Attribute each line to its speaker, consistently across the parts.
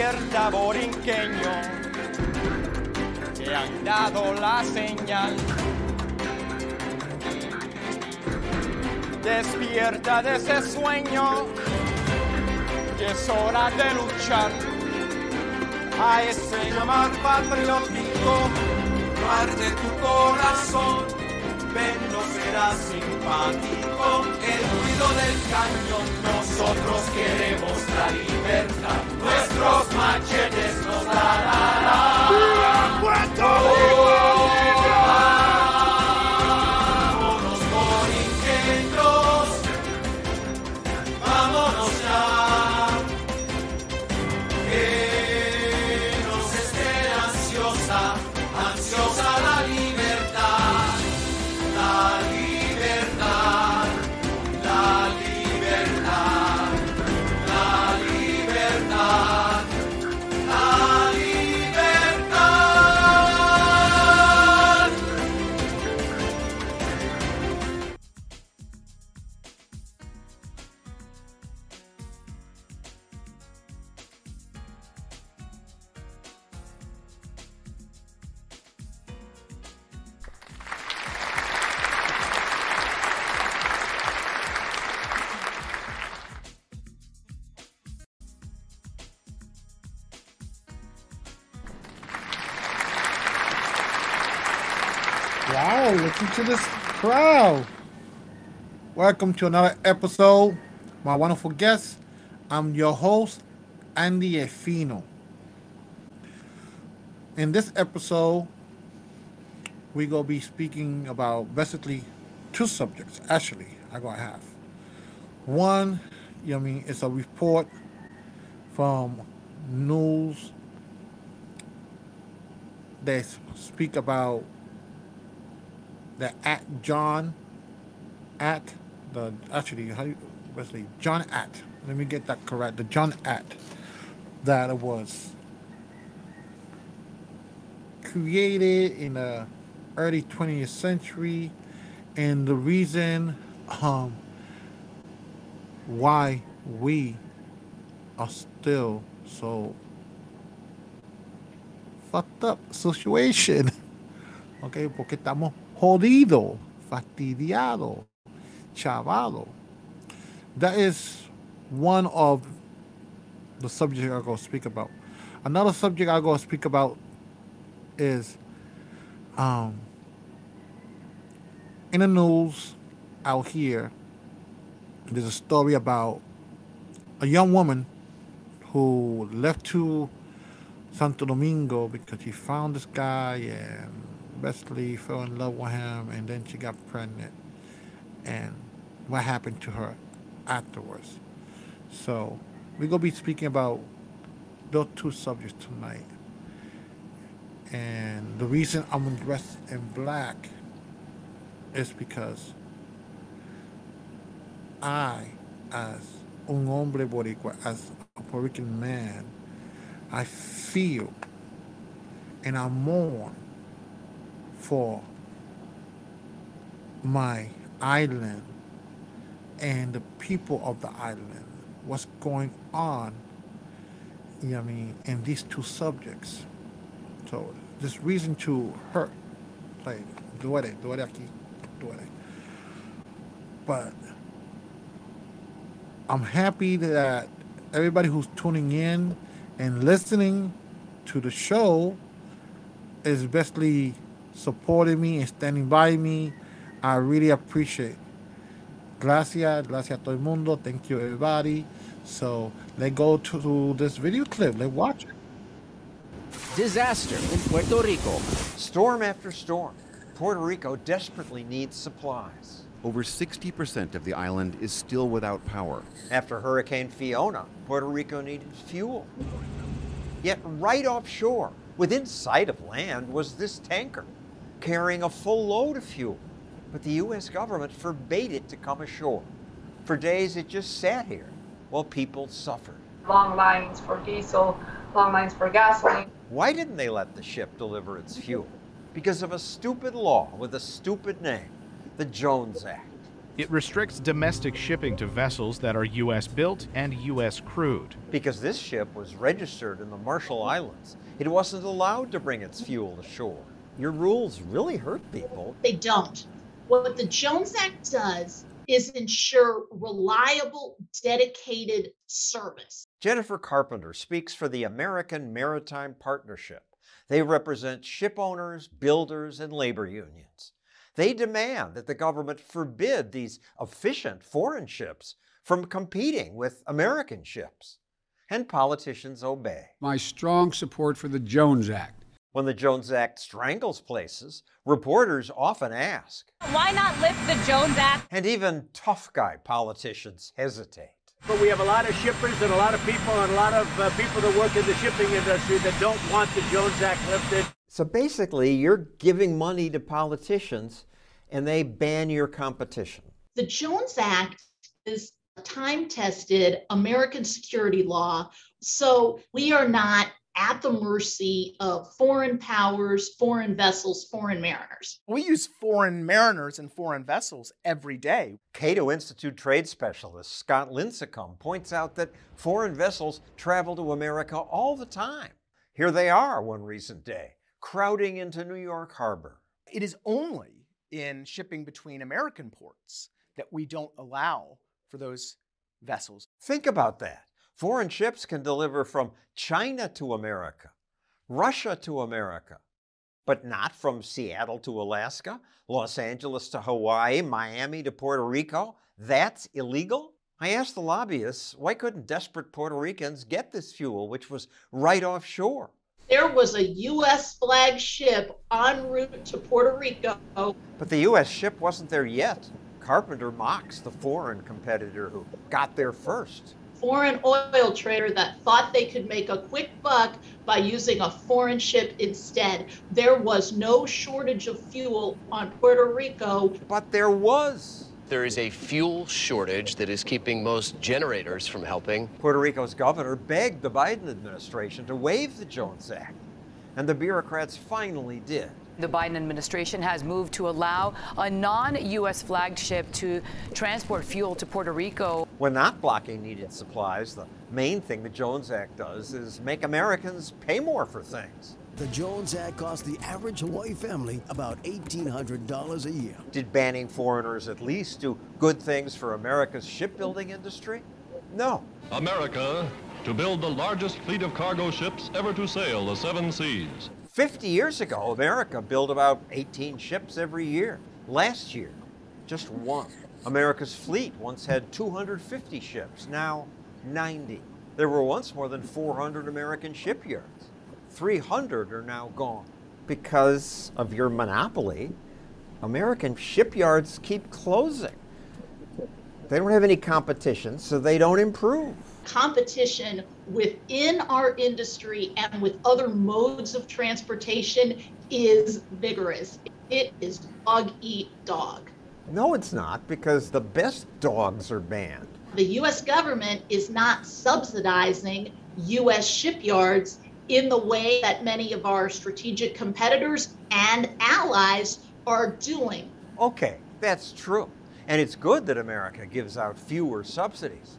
Speaker 1: Despierta borinqueño, te han dado la señal. Despierta de ese sueño, que es hora de luchar. A ese llamar patriótico, de tu corazón, ven, no serás el ruido del cañón, nosotros queremos la libertad, nuestros machetes nos darán. Vámonos
Speaker 2: To this crowd. Welcome to another episode. My wonderful guest. I'm your host, Andy Efino. In this episode, we're gonna be speaking about basically two subjects. Actually, I'm gonna have one. You know, I mean, it's a report from news. that speak about the at John at the actually how do you Wesley John at. Let me get that correct the John at that was created in the early 20th century and the reason um why we are still so fucked up situation. Ok, porque estamos jodidos, fastidiados, chavado. That is one of the subjects I'm going to speak about. Another subject I'm going to speak about is um, in the news out here, there's a story about a young woman who left to Santo Domingo because she found this guy and basically fell in love with him and then she got pregnant and what happened to her afterwards. So we're gonna be speaking about those two subjects tonight. And the reason I'm dressed in black is because I, as un hombre boricua, as a Puerto Rican man, I feel and I mourn for my island and the people of the island. What's going on, you know what I mean, in these two subjects. So this reason to hurt. Like, duele, duele aquí, duele. But I'm happy that everybody who's tuning in and listening to the show is basically supporting me and standing by me. I really appreciate. Gracias, gracias a todo el mundo. Thank you, everybody. So let's go to this video clip. Let's watch it.
Speaker 3: Disaster in Puerto Rico.
Speaker 4: Storm after storm, Puerto Rico desperately needs supplies.
Speaker 5: Over 60% of the island is still without power.
Speaker 4: After Hurricane Fiona, Puerto Rico needed fuel. Yet, right offshore, within sight of land, was this tanker carrying a full load of fuel. But the U.S. government forbade it to come ashore. For days, it just sat here while people suffered.
Speaker 6: long lines for diesel, long lines for gasoline.
Speaker 4: Why didn't they let the ship deliver its fuel? Because of a stupid law with a stupid name, the Jones Act.
Speaker 7: It restricts domestic shipping to vessels that are U.S. built and U.S. crewed.
Speaker 4: Because this ship was registered in the Marshall Islands, it wasn't allowed to bring its fuel ashore. Your rules really hurt people.
Speaker 8: They don't. What the Jones Act does is ensure reliable, dedicated service.
Speaker 4: Jennifer Carpenter speaks for the American Maritime Partnership. They represent ship owners, builders, and labor unions. They demand that the government forbid these efficient foreign ships from competing with American ships. And politicians obey.
Speaker 9: My strong support for the Jones Act.
Speaker 4: When the Jones Act strangles places, reporters often ask,
Speaker 10: Why not lift the Jones Act?
Speaker 4: And even tough guy politicians hesitate.
Speaker 11: But we have a lot of shippers and a lot of people and a lot of uh, people that work in the shipping industry that don't want the Jones Act lifted.
Speaker 4: So basically, you're giving money to politicians and they ban your competition.
Speaker 8: The Jones Act is a time tested American security law. So we are not at the mercy of foreign powers, foreign vessels, foreign mariners.
Speaker 12: We use foreign mariners and foreign vessels every day.
Speaker 4: Cato Institute trade specialist Scott Lincicome points out that foreign vessels travel to America all the time. Here they are one recent day, crowding into New York Harbor.
Speaker 12: It is only in shipping between American ports that we don't allow for those vessels.
Speaker 4: Think about that. Foreign ships can deliver from China to America, Russia to America, but not from Seattle to Alaska, Los Angeles to Hawaii, Miami to Puerto Rico. That's illegal? I asked the lobbyists why couldn't desperate Puerto Ricans get this fuel, which was right offshore?
Speaker 8: There was a U.S. flag ship en route to Puerto Rico.
Speaker 4: But the U.S. ship wasn't there yet. Carpenter mocks the foreign competitor who got there first
Speaker 8: foreign oil trader that thought they could make a quick buck by using a foreign ship instead. There was no shortage of fuel on Puerto Rico.
Speaker 4: But there was.
Speaker 13: There is a fuel shortage that is keeping most generators from helping.
Speaker 4: Puerto Rico's governor begged the Biden administration to waive the Jones Act, and the bureaucrats finally did.
Speaker 14: The Biden administration has moved to allow a non U.S. flagged ship to transport fuel to Puerto Rico.
Speaker 4: When not blocking needed supplies, the main thing the Jones Act does is make Americans pay more for things.
Speaker 15: The Jones Act cost the average Hawaii family about $1,800 a year.
Speaker 4: Did banning foreigners at least do good things for America's shipbuilding industry? No.
Speaker 16: America to build the largest fleet of cargo ships ever to sail the seven seas.
Speaker 4: 50 years ago, America built about 18 ships every year. Last year, just one. America's fleet once had 250 ships, now 90. There were once more than 400 American shipyards. 300 are now gone. Because of your monopoly, American shipyards keep closing. They don't have any competition, so they don't improve
Speaker 8: competition within our industry and with other modes of transportation is vigorous. It is dog eat dog.
Speaker 4: No, it's not, because the best dogs are banned.
Speaker 8: The U.S. government is not subsidizing U.S. shipyards in the way that many of our strategic competitors and allies are doing.
Speaker 4: Okay, that's true. And it's good that America gives out fewer subsidies.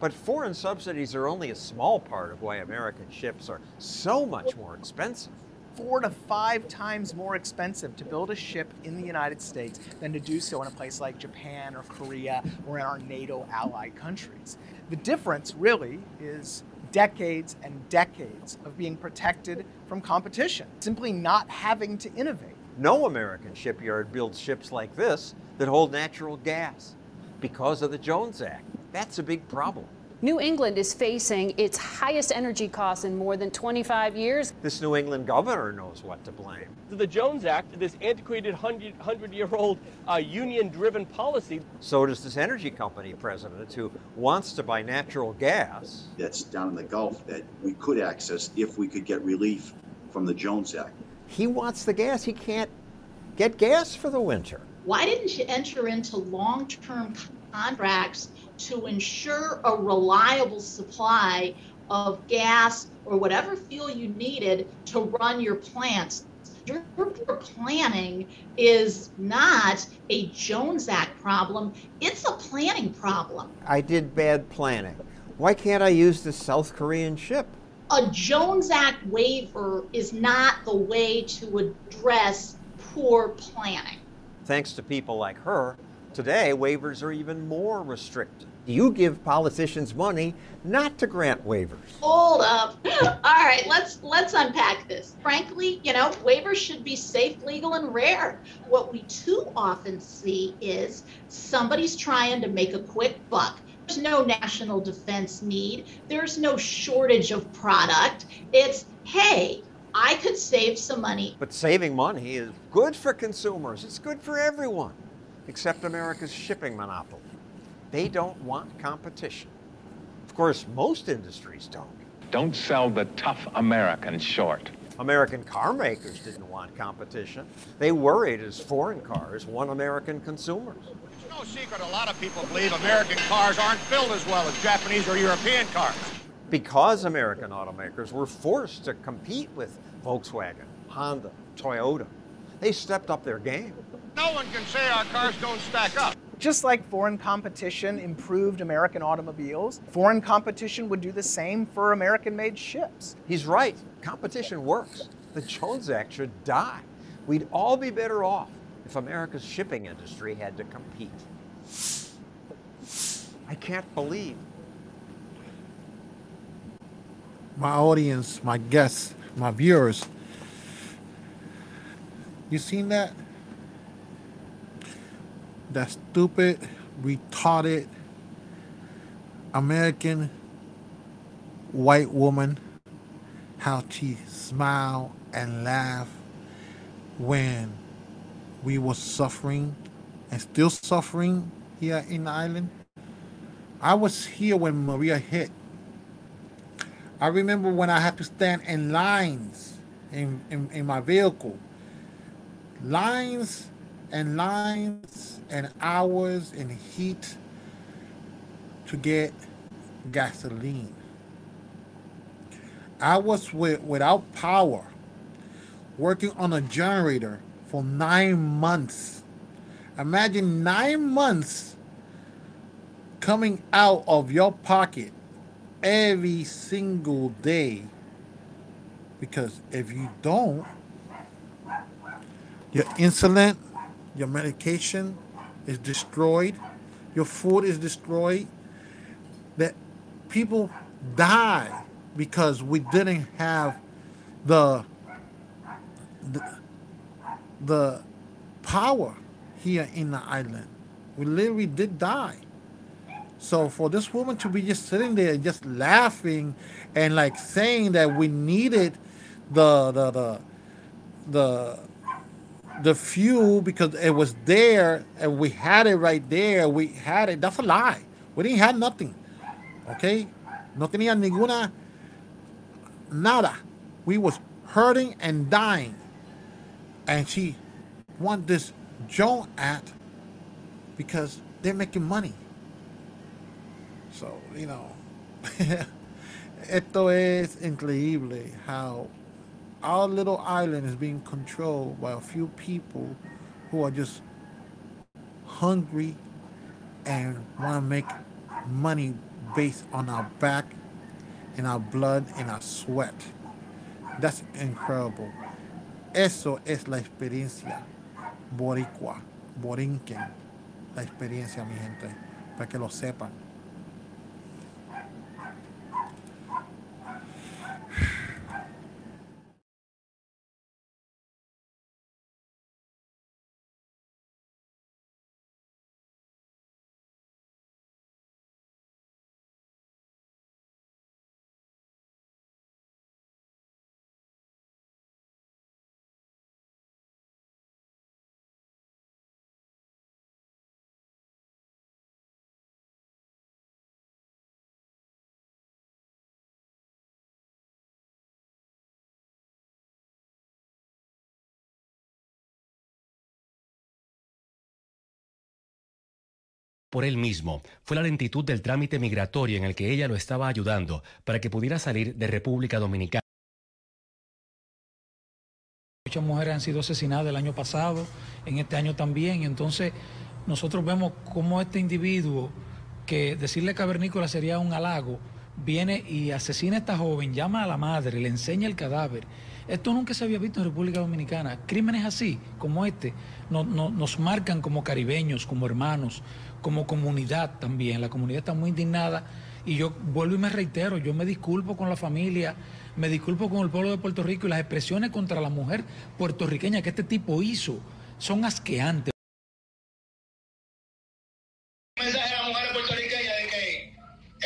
Speaker 4: But foreign subsidies are only a small part of why American ships are so much more expensive.
Speaker 12: Four to five times more expensive to build a ship in the United States than to do so in a place like Japan or Korea or in our NATO allied countries. The difference really is decades and decades of being protected from competition, simply not having to innovate.
Speaker 4: No American shipyard builds ships like this that hold natural gas because of the Jones Act. That's a big problem.
Speaker 17: New England is facing its highest energy costs in more than 25 years.
Speaker 4: This New England governor knows what to blame.
Speaker 11: The Jones Act, this antiquated 100 year old uh, union driven policy.
Speaker 4: So does this energy company president who wants to buy natural gas.
Speaker 18: That's down in the Gulf that we could access if we could get relief from the Jones Act.
Speaker 4: He wants the gas. He can't get gas for the winter.
Speaker 8: Why didn't you enter into long term contracts to ensure a reliable supply of gas or whatever fuel you needed to run your plants Poor planning is not a Jones Act problem, it's a planning problem.
Speaker 4: I did bad planning. Why can't I use the South Korean ship?
Speaker 8: A Jones Act waiver is not the way to address poor planning.
Speaker 4: Thanks to people like her, today waivers are even more restricted. You give politicians money not to grant waivers.
Speaker 8: Hold up. All right, let's let's unpack this. Frankly, you know, waivers should be safe, legal, and rare. What we too often see is somebody's trying to make a quick buck. There's no national defense need. There's no shortage of product. It's, hey, I could save some money.
Speaker 4: But saving money is good for consumers. It's good for everyone, except America's shipping monopoly. They don't want competition. Of course, most industries don't.
Speaker 19: Don't sell the tough American short.
Speaker 4: American car makers didn't want competition. They worried as foreign cars won American consumers.
Speaker 20: It's no secret a lot of people believe American cars aren't built as well as Japanese or European cars.
Speaker 4: Because American automakers were forced to compete with Volkswagen, Honda, Toyota, they stepped up their game.
Speaker 20: No one can say our cars don't stack up.
Speaker 12: Just like foreign competition improved American automobiles, foreign competition would do the same for American made ships.
Speaker 4: He's right. Competition works. The Jones Act should die. We'd all be better off if America's shipping industry had to compete. I can't believe.
Speaker 2: My audience, my guests, my viewers, you seen that? That stupid, retarded American white woman, how she smiled and laughed when we were suffering and still suffering here in the island. I was here when Maria hit. I remember when I had to stand in lines in, in, in my vehicle. Lines and lines and hours and heat to get gasoline. I was with, without power, working on a generator for nine months. Imagine nine months coming out of your pocket every single day. Because if you don't, your insulin, your medication is destroyed, your food is destroyed, that people die because we didn't have the the, the power here in the island. We literally did die. So for this woman to be just sitting there, just laughing, and like saying that we needed the the the the the fuel because it was there and we had it right there. We had it. That's a lie. We didn't have nothing. Okay, no tenía ninguna nada. We was hurting and dying, and she want this Joan Act because they're making money. So, you know, esto es increíble how our little island is being controlled by a few people who are just hungry and want to make money based on our back and our blood and our sweat. That's incredible. Eso es la experiencia boricua, borinquen. La experiencia, mi gente, para que lo sepan.
Speaker 21: Por él mismo. Fue la lentitud del trámite migratorio en el que ella lo estaba ayudando para que pudiera salir de República Dominicana.
Speaker 22: muchas mujeres han sido asesinadas el año pasado, en este año también. Entonces, nosotros vemos cómo este individuo, que decirle cavernícola sería un halago, viene y asesina a esta joven, llama a la madre, le enseña el cadáver. Esto nunca se había visto en República Dominicana. Crímenes así, como este, no- no- nos marcan como caribeños, como hermanos, como comunidad también. La comunidad está muy indignada y yo vuelvo y me reitero, yo me disculpo con la familia, me disculpo con el pueblo de Puerto Rico y las expresiones contra la mujer puertorriqueña que este tipo hizo son asqueantes.
Speaker 23: mensaje a las mujeres puertorriqueñas de que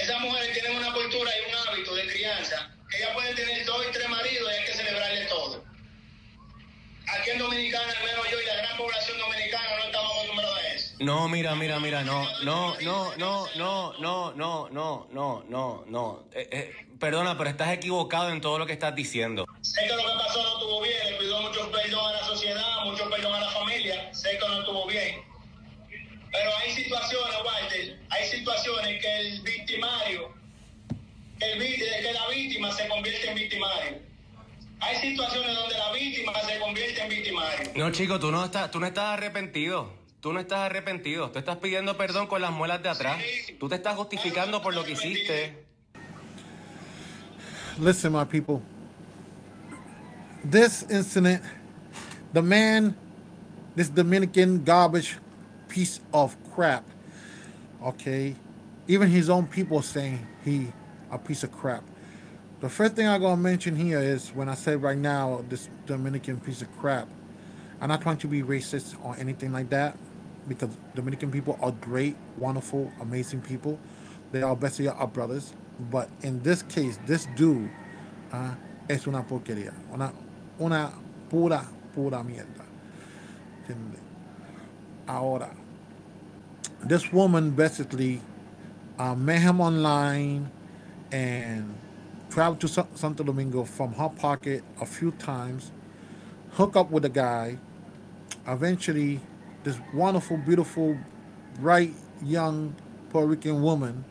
Speaker 23: esas mujeres tienen una cultura y un hábito de crianza que ellas pueden tener dos y tres maridos y hay que celebrarle todo. Aquí en Dominicana, al menos yo y la gran población dominicana no
Speaker 24: mira, mira, mira, no, no, no, no, no, no, no, no, no, no, no. Eh, eh, perdona, pero estás equivocado en todo lo que estás diciendo.
Speaker 23: Sé que lo que pasó no estuvo bien, le pido mucho perdón a la sociedad, mucho perdón a la familia, sé que no estuvo bien. Pero hay situaciones, Walter, hay situaciones que el victimario, que, el, que la víctima se convierte en victimario. Hay situaciones donde la víctima se convierte en victimario.
Speaker 24: No, chico, tú no estás, tú no estás arrepentido. Tú no estás arrepentido. Tú estás pidiendo perdón con las muelas de atrás. Tú te estás justificando por lo que hiciste.
Speaker 2: Listen, my people. This incident, the man, this Dominican garbage piece of crap. Okay, even his own people saying he a piece of crap. The first thing I'm gonna mention here is when I said right now this Dominican piece of crap. I'm not trying to be racist or anything like that because Dominican people are great, wonderful, amazing people. They are best of our brothers. But in this case, this dude ah, es una porquería, una, una pura, pura mierda. Ahora, this woman basically uh, met him online and traveled to Sa- Santo Domingo from her pocket a few times, hook up with a guy. Eventually, this wonderful, beautiful, bright, young Puerto Rican woman,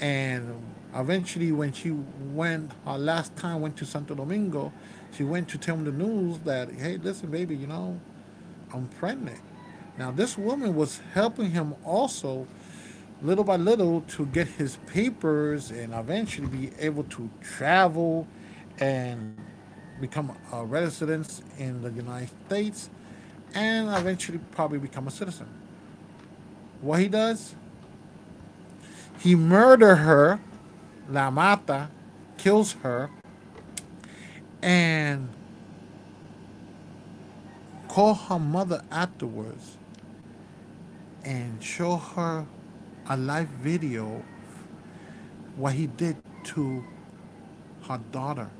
Speaker 2: and eventually, when she went, her last time went to Santo Domingo, she went to tell him the news that, hey, listen, baby, you know, I'm pregnant. Now, this woman was helping him also, little by little, to get his papers and eventually be able to travel and become a resident in the United States and eventually probably become a citizen. What he does, he murder her, la mata, kills her, and call her mother afterwards and show her a live video of what he did to her daughter.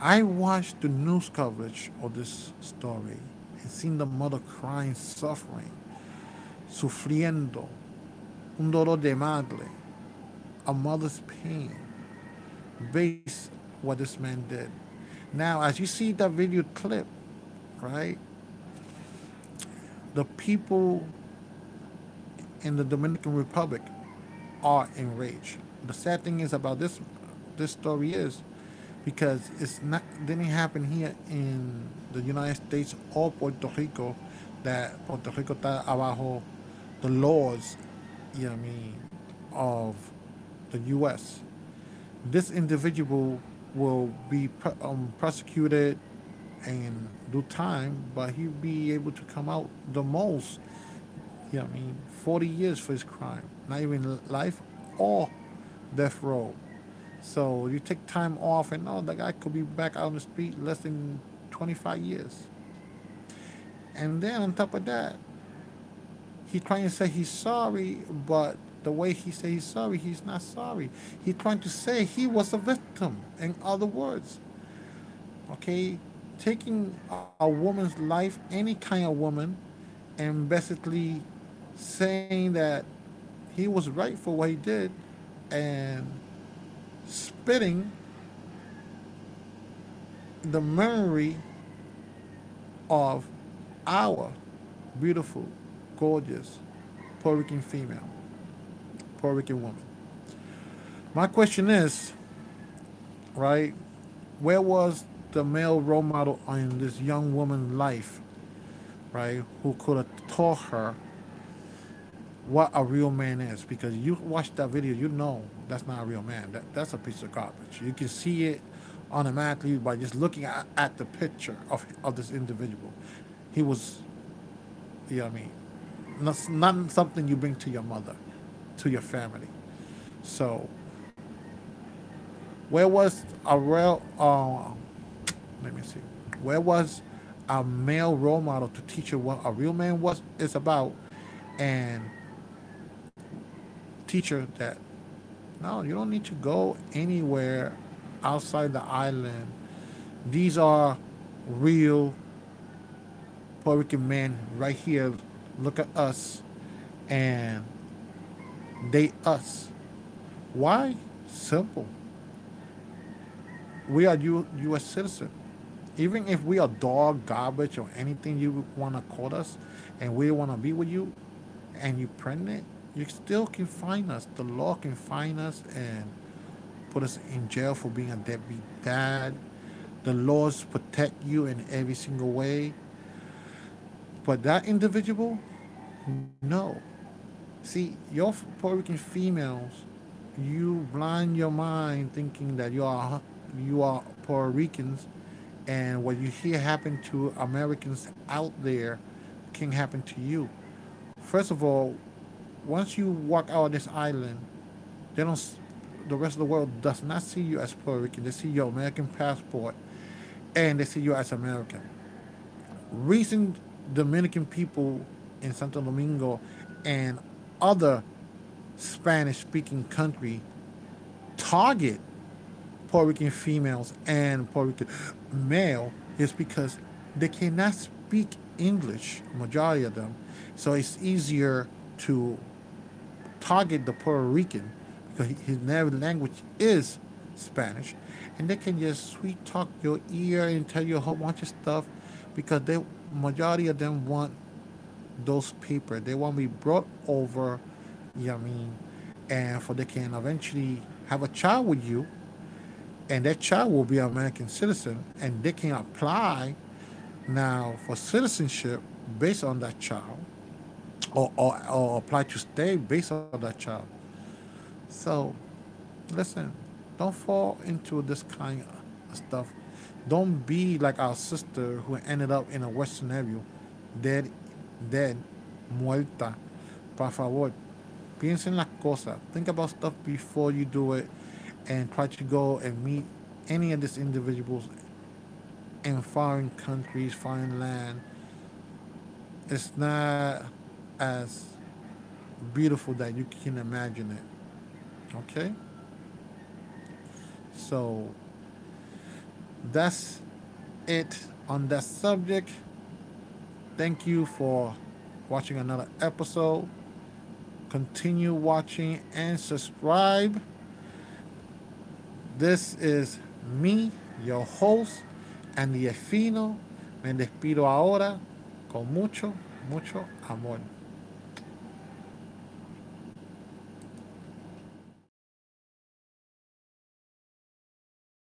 Speaker 2: I watched the news coverage of this story seen the mother crying, suffering, sufriendo, un dolor de madre, a mother's pain, based what this man did. Now, as you see that video clip, right, the people in the Dominican Republic are enraged. The sad thing is about this this story is because it's not didn't happen here in the United States or Puerto Rico that Puerto Rico está abajo the laws, you know what I mean, of the US. This individual will be um, prosecuted and do time, but he'll be able to come out the most, you know what I mean, 40 years for his crime. Not even life or death row. So you take time off, and oh, the guy could be back out on the street less than 25 years. And then on top of that, he's trying to say he's sorry, but the way he says he's sorry, he's not sorry. He's trying to say he was a victim, in other words. Okay? Taking a woman's life, any kind of woman, and basically saying that he was right for what he did and spitting the memory of our beautiful, gorgeous Puerto Rican female, Puerto Rican woman. My question is, right, where was the male role model in this young woman's life, right? Who could have taught her what a real man is. Because you watch that video, you know that's not a real man. That, that's a piece of garbage. You can see it automatically by just looking at, at the picture of, of this individual. He was, you know what I mean? Not, not something you bring to your mother, to your family. So, where was a real, uh, let me see, where was a male role model to teach you what a real man was is about, and teach her that no, you don't need to go anywhere outside the island. These are real Puerto Rican men right here. Look at us and date us. Why? Simple. We are U- U.S. citizen. Even if we are dog, garbage, or anything you want to call us, and we want to be with you, and you pregnant, you still can find us. The law can find us and put us in jail for being a deadbeat dad. The laws protect you in every single way. But that individual, no. See, your Puerto Rican females, you blind your mind thinking that you are you are Puerto Ricans, and what you hear happen to Americans out there can happen to you. First of all, once you walk out of this island, they don't. The rest of the world does not see you as Puerto Rican. They see your American passport, and they see you as American. Recent Dominican people in Santo Domingo and other Spanish-speaking country target Puerto Rican females and Puerto Rican male is because they cannot speak English, majority of them. So it's easier to target the Puerto Rican because his native language is Spanish, and they can just sweet talk your ear and tell you a whole bunch of stuff because they majority of them want those people. They want to be brought over, you know what I mean, and for they can eventually have a child with you, and that child will be an American citizen, and they can apply now for citizenship based on that child or, or, or apply to stay based on that child. So, listen, don't fall into this kind of stuff. Don't be like our sister who ended up in a Western scenario, dead, dead, muerta. Por favor, piensa en las cosas. Think about stuff before you do it and try to go and meet any of these individuals in foreign countries, foreign land. It's not as beautiful that you can imagine it. Okay? So that's it on that subject. Thank you for watching another episode. Continue watching and subscribe. This is me, your host, Andy Efino. Me despido ahora con mucho, mucho amor.